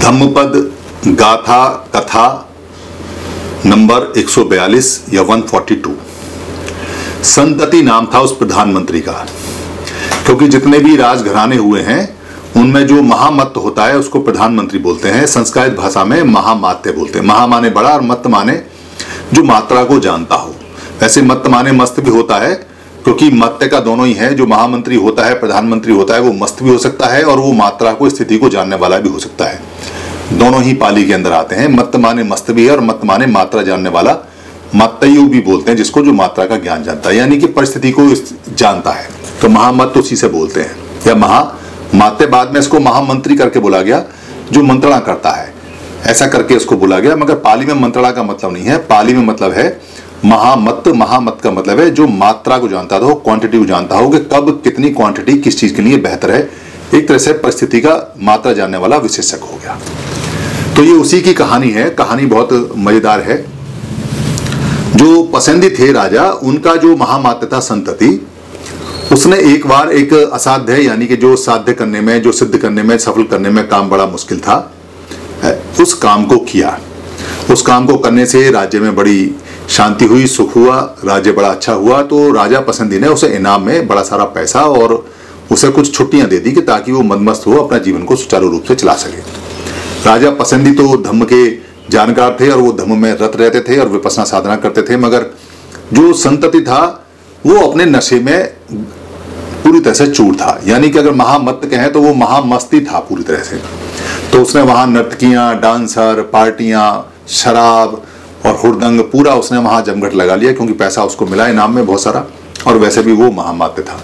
धम्मपद गाथा कथा नंबर 142 या 142 संतति नाम था उस प्रधानमंत्री का क्योंकि जितने भी राजघराने हुए हैं उनमें जो महामत होता है, उसको प्रधानमंत्री बोलते हैं। संस्कृत भाषा में महामात्य बोलते हैं। महा माने बड़ा और मत माने जो मात्रा को जानता हो। वैसे मत माने मस्त भी होता है, क्योंकि मत्य का दोनों ही है। जो महामंत्री होता है, प्रधानमंत्री होता है, वो मस्त भी हो सकता है और वो मात्रा को, स्थिति को जानने वाला भी हो सकता है। दोनों ही पाली के अंदर आते हैं। मत माने मस्त भी है और मत माने मात्रा जानने वाला मत्तयु भी बोलते हैं, जिसको जो मात्रा का ज्ञान जानता है। यानी कि परिस्थिति को जानता है। तो महामत उसी से बोलते हैं। या महा माते बाद में इसको महामंत्री करके बोला गया, जो मंत्रणा करता है। ऐसा करके इसको बोला गया, मगर पाली में मंत्रणा का मतलब नहीं है। पाली में मतलब है महामत महामत का मतलब है जो मात्रा को जानता हो क्वांटिटी को जानता हो कि कब कितनी क्वांटिटी किस चीज़ के लिए बेहतर है। एक तरह से परिस्थिति का मात्रा जानने वाला विशेषक हो गया। तो ये उसी की कहानी है। कहानी बहुत मज़ेदार है। जो पसंदी थे राजा, उनका जो महामात्य था संतति उसने एक बार एक असाध्य, यानी कि जो साध्य करने में, जो सिद्ध करने में, सफल करने में काम बड़ा मुश्किल था उस काम को किया। उस काम को करने से राज्य में बड़ी शांति हुई, सुख हुआ, राज्य बड़ा अच्छा हुआ तो राजा पसंदी ने उसे इनाम में बड़ा सारा पैसा और उसे कुछ छुट्टियाँ दे दी कि ताकि वो मदमस्त हो, अपना जीवन को सुचारू रूप से चला सके। राजा पसंदी तो धम्म के जानकार थे और वो धम्म में रत रहते थे और विपसना साधना करते थे, मगर जो संतति था, वो अपने नशे में पूरी तरह से चूर था। यानी कि अगर महामत कहें तो वो महामस्ती था पूरी तरह से। तो उसने वहाँ नर्तकियाँ डांसर, पार्टियाँ, शराब और हुरदंग पूरा उसने वहाँ जमघट लगा लिया क्योंकि पैसा उसको मिला इनाम में बहुत सारा। और वैसे भी वो महामात्य था।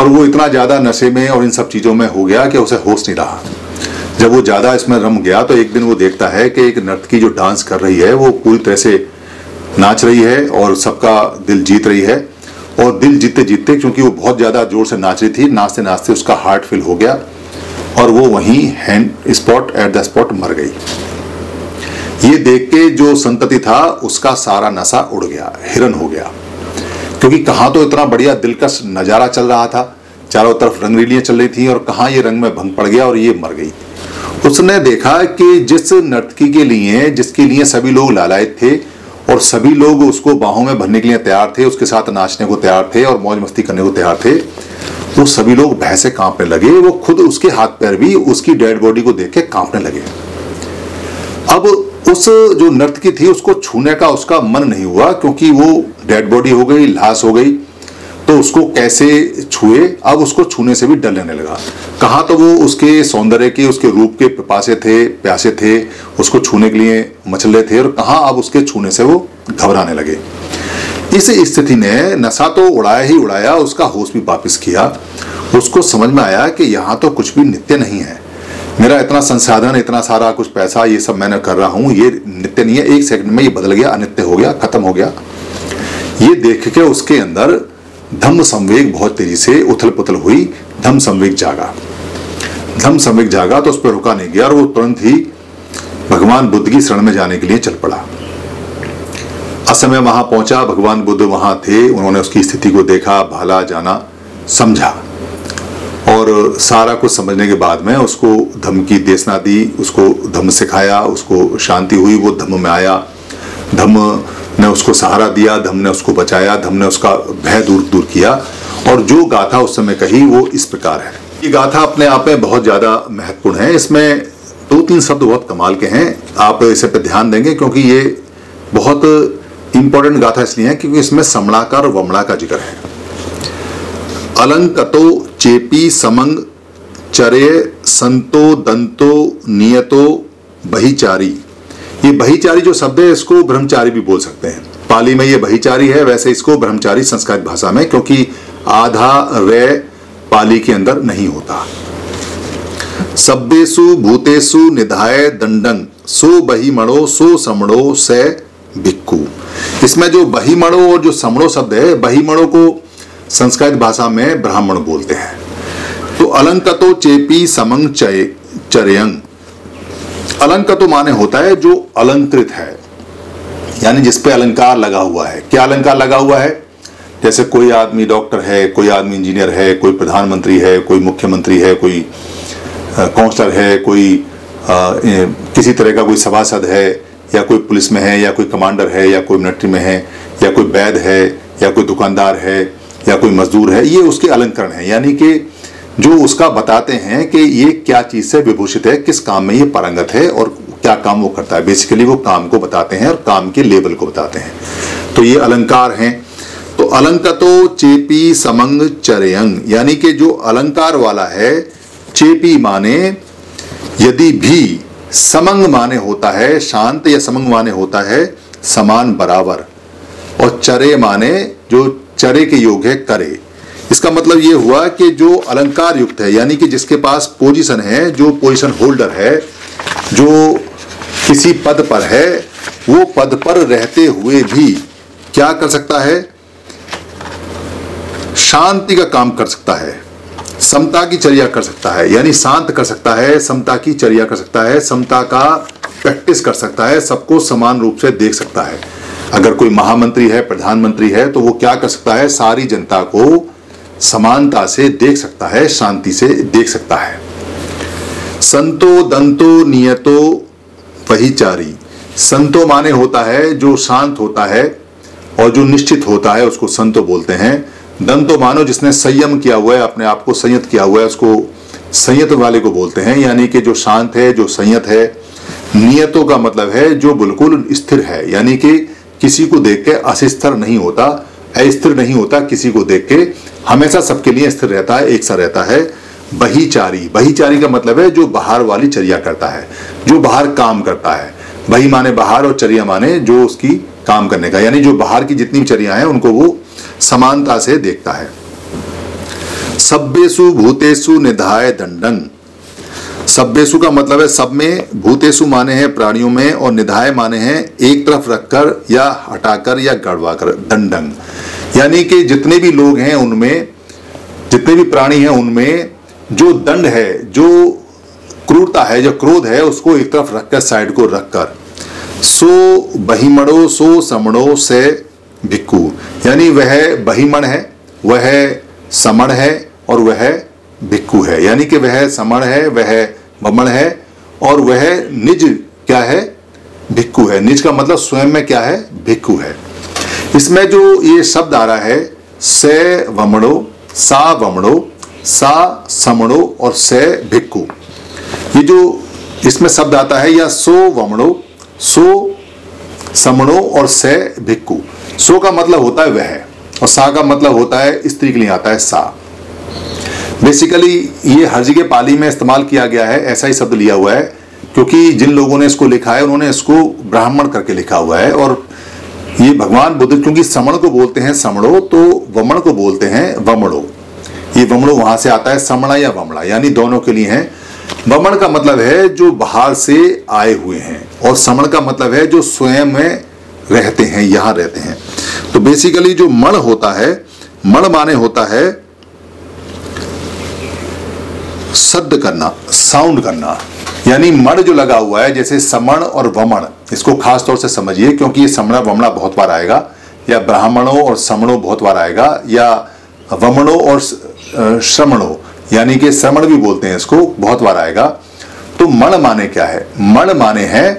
और वो इतना ज़्यादा नशे में और इन सब चीज़ों में हो गया कि उसे होश नहीं रहा। जब वो ज़्यादा इसमें रम गया तो एक दिन वो देखता है कि एक नर्तकी जो डांस कर रही है वो पूरी तरह से नाच रही है और सबका दिल जीत रही है। और दिल जीते जीतते क्योंकि वो बहुत ज़्यादा ज़ोर से नाच रही थी नाचते नाचते उसका हार्ट फिल हो गया और वो वहीं hand spot at the spot मर गई। ये देख के जो संतति था, उसका सारा नशा उड़ गया, हिरन हो गया। क्योंकि कहाँ तो इतना बढ़िया दिलकश नज़ारा चल रहा था, चारों तरफ़ रंगरीलियाँ चल रही थी और कहाँ ये रंग में भंग पड़ गया और ये मर गई। उसने देखा कि जिस नर्तकी के लिए, जिसके लिए सभी लोग लालायत थे और सभी लोग उसको बाहों में भरने के लिए तैयार थे, उसके साथ नाचने को तैयार थे और मौज मस्ती करने को तैयार थे। वो सभी लोग भय से कांपने लगे, वो खुद उसके हाथ पैर भी उसकी डेड बॉडी को देख के कांपने लगे। अब उस जो नर्तकी थी, उसको छूने का उसका मन नहीं हुआ, क्योंकि वो डेड बॉडी हो गई, लाश हो गई। तो उसको कैसे छुए? अब उसको छूने से भी डर लगने लगा। कहा तो वो उसके सौंदर्य के, उसके रूप के पासे थे, प्यासे थे, उसको छूने के लिए मचले थे और कहा अब उसके छूने से वो घबराने लगे। इस स्थिति ने नशा तो उड़ाया ही उड़ाया, उसका होश भी वापिस किया। उसको समझ में आया कि यहाँ तो कुछ भी नित्य नहीं है। मेरा इतना संसाधन, इतना सारा कुछ पैसा, ये सब मैंने कर रहा हूँ, ये नित्य नहीं है। एक सेकंड में ये बदल गया, अनित्य हो गया, खत्म हो गया। ये देख के उसके अंदर धम्म संवेग बहुत तेज़ी से उथल पुथल हुई धम संवेग जागा। धम संवेग जागा तो उस पर रुका नहीं गया और वो तुरंत ही भगवान बुद्ध की शरण में जाने के लिए चल पड़ा। असमय वहाँ पहुँचा, भगवान बुद्ध वहाँ थे, उन्होंने उसकी स्थिति को देखा, भाला जाना, समझा। और सारा कुछ समझने के बाद में उसको धम की देशना दी, उसको धम्म सिखाया, उसको शांति हुई, वो धम्म में आया। धम ने उसको सहारा दिया धम ने उसको बचाया धम ने उसका भय दूर दूर किया। और जो गाथा उस समय कही, वो इस प्रकार है। ये गाथा अपने आप में बहुत ज़्यादा महत्वपूर्ण है। इसमें दो तीन शब्द बहुत कमाल के हैं। आप इसे पर ध्यान देंगे, क्योंकि ये बहुत इंपॉर्टेंट गाथा इसलिए है, क्योंकि इसमें समणाकार और वमणा का ज़िक्र है। अलंकतो चेपी समंग, चरे संतो दंतो नियतो बहिचारी। ये बहिचारी जो शब्द है, इसको ब्रह्मचारी भी बोल सकते हैं। पाली में ये बहिचारी है, वैसे इसको ब्रह्मचारी संस्कृत भाषा में, क्योंकि आधा रे पाली के अंदर नहीं होता। सब्बेसु, भूतेसु, निधाय दंडंग सो बहिमणो, सो समणो, से भिक्खू। इसमें जो बहिमणो और जो समणो शब्द है, बहिमणो को संस्कृत भाषा में ब्राह्मण बोलते हैं। तो अलंकतो चेपी समंग चय चरयंग। अलंक का तो माने होता है जो अलंकृत है। यानी जिस पे अलंकार लगा हुआ है। क्या अलंकार लगा हुआ है? जैसे कोई आदमी डॉक्टर है कोई आदमी इंजीनियर है कोई प्रधानमंत्री है कोई मुख्यमंत्री है कोई काउंसलर है कोई आ, ए, किसी तरह का कोई सभासद है या कोई पुलिस में है या कोई कमांडर है या कोई मिलिट्री में है या कोई वैद है या कोई दुकानदार है या कोई मजदूर है ये उसके अलंकरण है। यानी कि जो उसका बताते हैं कि ये क्या चीज़ से विभूषित है, किस काम में ये पारंगत है और क्या काम वो करता है। बेसिकली वो काम को बताते हैं और काम के लेवल को बताते हैं। तो ये अलंकार हैं। तो अलंकतो चेपी समंग चरयंग, यानी कि जो अलंकार वाला है, चेपी माने यदि भी समंग माने होता है, शांत या समंग माने होता है, समान बराबर। और चरे माने जो चरे के योग है, करे। इसका मतलब ये हुआ कि जो अलंकार युक्त है, यानी कि जिसके पास पोजीशन है, जो पोजीशन होल्डर है, जो किसी पद पर है, वो पद पर रहते हुए भी क्या कर सकता है? शांति का काम कर सकता है, समता की चर्या कर सकता है, यानी शांत कर सकता है, समता की चर्या कर सकता है, समता का प्रैक्टिस कर सकता है, सबको समान रूप से देख सकता है। अगर कोई महामंत्री है, प्रधानमंत्री है तो वो क्या कर सकता है? सारी जनता को समानता से देख सकता है, शांति से देख सकता है। संतो दंतो नियतो वहीचारी। संतो माने होता है जो शांत होता है और जो निश्चित होता है, उसको संतो बोलते हैं। दंतो मानो जिसने संयम किया हुआ है, अपने आप को संयत किया हुआ है, उसको संयत वाले को बोलते हैं, यानी कि जो शांत है, जो संयत है। नियतों का मतलब है जो बिल्कुल स्थिर है, यानी कि किसी को देख के अस्थिर नहीं होता अस्थिर नहीं होता किसी को देख के। हमेशा सबके लिए स्थिर रहता है, एक सा रहता है। बहीचारी बहीचारी का मतलब है जो बाहर वाली चर्या करता है, जो बाहर काम करता है। बही माने बाहर और चर्या माने जो उसकी काम करने का, यानी जो बाहर की जितनी भी चर्या है, उनको वो समानता से देखता है। सभ्यसु भूतेषु, निधाय, दंडन। सभ्यसु का मतलब है सब में भूतेषु माने हैं, प्राणियों में, और निधाय माने हैं, एक तरफ़ रखकर या हटाकर या गड़वाकर दंडन यानी कि जितने भी लोग हैं उनमें, जितने भी प्राणी हैं उनमें जो दंड है, जो क्रूरता है, जो क्रोध है, उसको एक तरफ़ रखकर, साइड को रखकर। सो बहिमणो, सो समणो से भिक्कू यानी वह बहिमण है, वह समण है, और वह भिक्कू है। यानी कि वह समण है, वह बमण है और वह निज क्या है? भिक्खु है। निज का मतलब स्वयं में क्या है? भिक्खु है। इसमें जो ये शब्द आ रहा है, से वमणो, सा वमणो, सा समणो और से भिक्खु। ये जो इसमें शब्द आता है, या सो वमणो, सो समणो और से भिक्खु। सो का मतलब होता है वह, और सा का मतलब होता है, स्त्री के लिए आता है सा। बेसिकली ये हर जगह पाली में इस्तेमाल किया गया है, ऐसा ही शब्द लिया हुआ है, क्योंकि जिन लोगों ने इसको लिखा है, उन्होंने इसको ब्राह्मण करके लिखा हुआ है, और ये भगवान बुद्ध, क्योंकि समण को बोलते हैं समणो तो वमण को बोलते हैं वमणो। ये वमणो वहाँ से आता है, समणा या वमणा, यानी दोनों के लिए है। वमण का मतलब है जो बाहर से आए हुए हैं, और समण का मतलब है जो स्वयं में रहते हैं, यहाँ रहते हैं। तो बेसिकली जो मण होता है, मण माने होता है सद्द करना साउंड करना, यानी मण जो लगा हुआ है, जैसे समण और वमण, इसको खास तौर से समझिए, क्योंकि ये समण वमणा बहुत बार आएगा, या ब्राह्मणों और समणों बहुत बार आएगा, या वमणों और श्रमणों, यानी कि श्रमण भी बोलते हैं इसको, बहुत बार आएगा। तो मण माने क्या है? मण माने है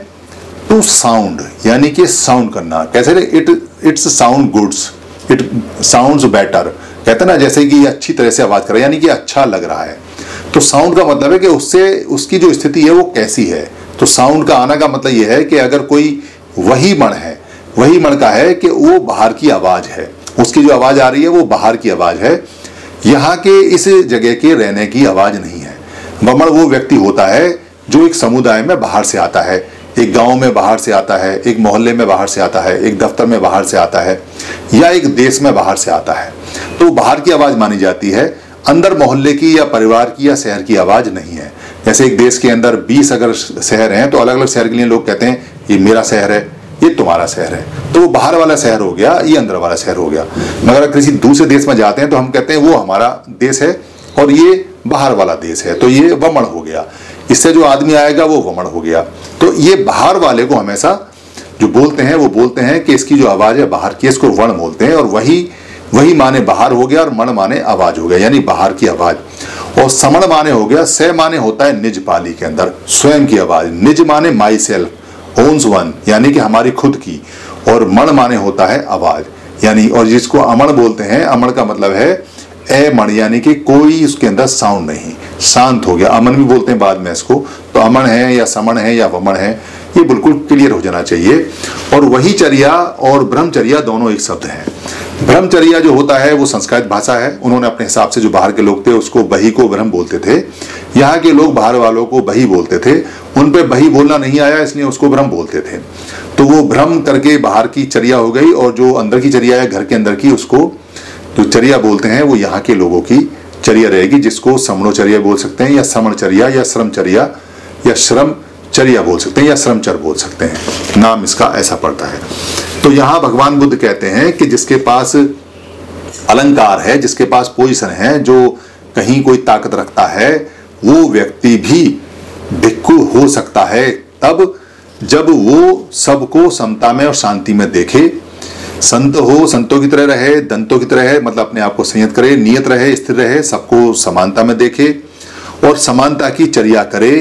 टू साउंड यानी कि साउंड करना। कैसे it it's sound goods it sound better कहते ना, जैसे कि अच्छी तरह से आवाज़ कर रहा है, यानी कि अच्छा लग रहा है। तो साउंड का मतलब है कि उससे, उसकी जो स्थिति है वो कैसी है? तो साउंड का आना का मतलब यह है कि अगर कोई वही मण है, वही मण का है कि वो बाहर की आवाज़ है। उसकी जो आवाज़ आ रही है वो बाहर की आवाज़ है। यहाँ के इस जगह के रहने की आवाज़ नहीं है। बमण वो व्यक्ति होता है जो एक समुदाय में बाहर से आता है। एक गाँव में बाहर से आता है, एक मोहल्ले में बाहर से आता है, एक दफ्तर में बाहर से आता है, या एक देश में बाहर से आता है। तो बाहर की आवाज़ मानी जाती है। अंदर मोहल्ले की या परिवार की या शहर की आवाज़ नहीं है। जैसे एक देश के अंदर 20 अगर शहर हैं तो अलग अलग शहर के लिए लोग कहते हैं, ये मेरा शहर है, ये तुम्हारा शहर है। तो वो बाहर वाला शहर हो गया, ये अंदर वाला शहर हो गया। मगर अगर किसी दूसरे देश में जाते हैं तो हम कहते हैं, वो हमारा देश है और ये बाहर वाला देश है। तो ये वमण हो गया। इससे जो आदमी आएगा, वो वमण हो गया। तो ये बाहर वाले को हमेशा जो बोलते हैं, वो बोलते हैं कि इसकी जो आवाज़ है, बाहर की, इसको वर्ण बोलते हैं और वही वही माने बाहर हो गया और मण माने आवाज़ हो गया, यानी बाहर की आवाज़। और समण माने हो गया स माने होता है निज पाली के अंदर, स्वयं की आवाज़। निज माने माई सेल्फ ओन्स वन यानी कि हमारी खुद की। और मण माने होता है आवाज़, यानी और जिसको अमण बोलते हैं, अमण का मतलब है ए मण यानी कि कोई उसके अंदर साउंड नहीं, शांत हो गया। अमन भी बोलते हैं बाद में इसको तो अमन है या समण है या वमण है, ये बिल्कुल क्लियर हो जाना चाहिए। और वही चर्या और ब्रह्मचर्या दोनों एक शब्द हैं। ब्रह्मचर्या जो होता है, वो संस्कृत भाषा है। उन्होंने अपने हिसाब से जो बाहर के लोग थे, उसको बही को ब्रह्म बोलते थे। यहाँ के लोग बाहर वालों को बही बोलते थे। उन पे बही बोलना नहीं आया, इसलिए उसको ब्रह्म बोलते थे। तो वो भ्रम करके बाहर की चर्या हो गई और जो अंदर की चर्या है, घर के अंदर की, उसको जो चर्या बोलते हैं, वो यहाँ के लोगों की चर्या रहेगी, जिसको समणोचर्या बोल सकते हैं, या समणचर्या, या श्रमचर्या, या श्रम चर्या बोल सकते हैं, या श्रमचर बोल सकते हैं। नाम इसका ऐसा पड़ता है। तो यहाँ भगवान बुद्ध कहते हैं कि जिसके पास अलंकार है, जिसके पास पोजिशन है, जो कहीं कोई ताकत रखता है, वो व्यक्ति भी भिक्खु हो सकता है। तब जब वो सबको समता में और शांति में देखे, संत हो, संतों की तरह रहे, दंतों की तरह है मतलब अपने आप को संयत करे, नियत रहे, स्थिर रहे, सबको समानता में देखे और समानता की चर्या करे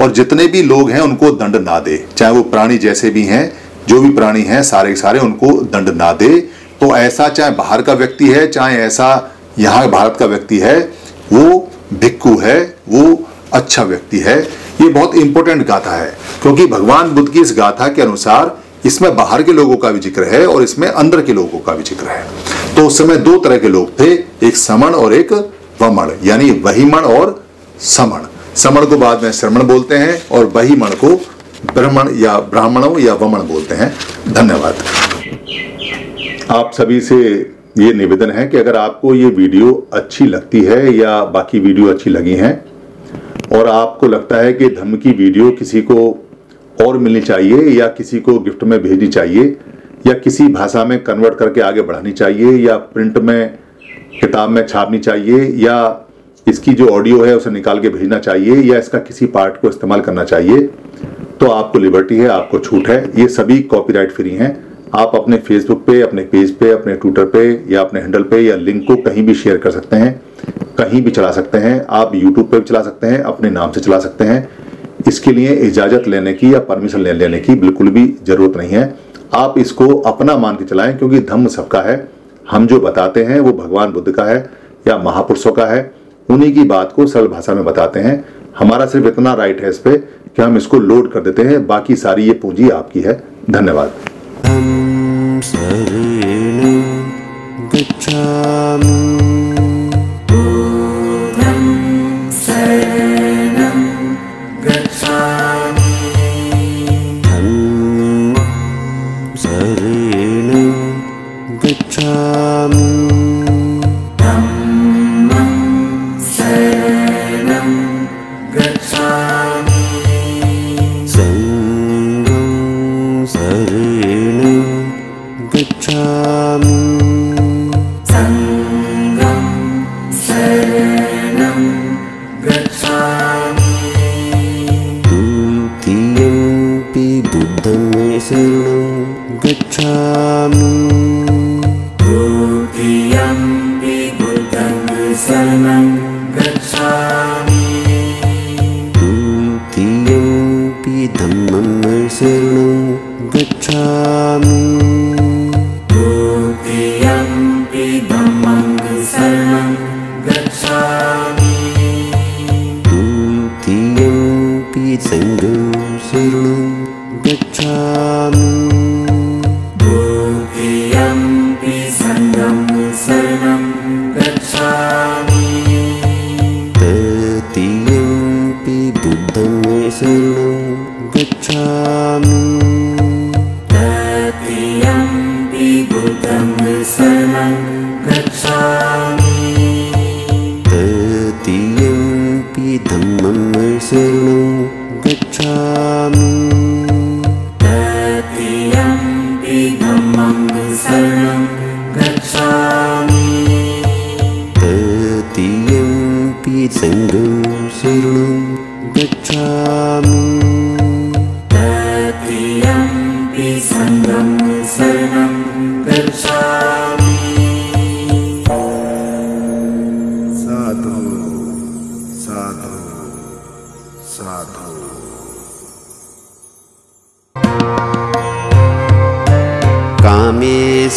और जितने भी लोग हैं उनको दंड ना दे, चाहे वो प्राणी जैसे भी हैं जो भी प्राणी हैं, सारे के सारे उनको दंड ना दे। तो ऐसा चाहे बाहर का व्यक्ति है, चाहे ऐसा यहाँ भारत का व्यक्ति है, वो भिक्खु है, वो अच्छा व्यक्ति है। ये बहुत इंपॉर्टेंट गाथा है, क्योंकि भगवान बुद्ध की इस गाथा के अनुसार इसमें बाहर के लोगों का भी ज़िक्र है और इसमें अंदर के लोगों का भी ज़िक्र है। तो उस समय दो तरह के लोग थे, एक समण और एक वमण, यानी वहीमण और समण। समण को बाद में श्रमण बोलते हैं और वहीमण को ब्राह्मण या ब्राह्मणों या वमण बोलते हैं। धन्यवाद। आप सभी से ये निवेदन है कि अगर आपको ये वीडियो अच्छी लगती है या बाकी वीडियो अच्छी लगी हैं, और आपको लगता है कि धर्म की वीडियो किसी को और मिलनी चाहिए या किसी को गिफ्ट में भेजनी चाहिए या किसी भाषा में कन्वर्ट करके आगे बढ़ानी चाहिए या प्रिंट में, किताब में छापनी चाहिए या इसकी जो ऑडियो है उसे निकाल के भेजना चाहिए या इसका किसी पार्ट को इस्तेमाल करना चाहिए तो आपको लिबर्टी है, आपको छूट है। ये सभी कॉपीराइट फ्री हैं। आप अपने फेसबुक पे, अपने पेज पे, अपने ट्विटर पे या अपने हैंडल पे या लिंक को कहीं भी शेयर कर सकते हैं, कहीं भी चला सकते हैं। आप यूट्यूब पे भी चला सकते हैं, अपने नाम से चला सकते हैं। इसके लिए इजाज़त लेने की या परमिशन ले, लेने की बिल्कुल भी ज़रूरत नहीं है। आप इसको अपना मान के चलाएँ, क्योंकि धम्म सबका है। हम जो बताते हैं, वो भगवान बुद्ध का है या महापुरुषों का है। उन्हीं की बात को सरल भाषा में बताते हैं। हमारा सिर्फ़ इतना राइट है इस पे कि हम इसको लोड कर देते हैं। बाकी सारी ये पूंजी आपकी है। धन्यवाद।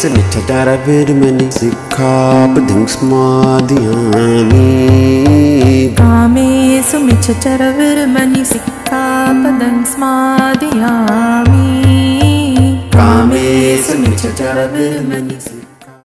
कामेश मिच्छचारविर्मणि सिक्खापदं स्मादयामि कामेषु मिच्छचरविर्मणि सिक्खापदं स्मादयामि कामेषु मिच्छचरविर्मणि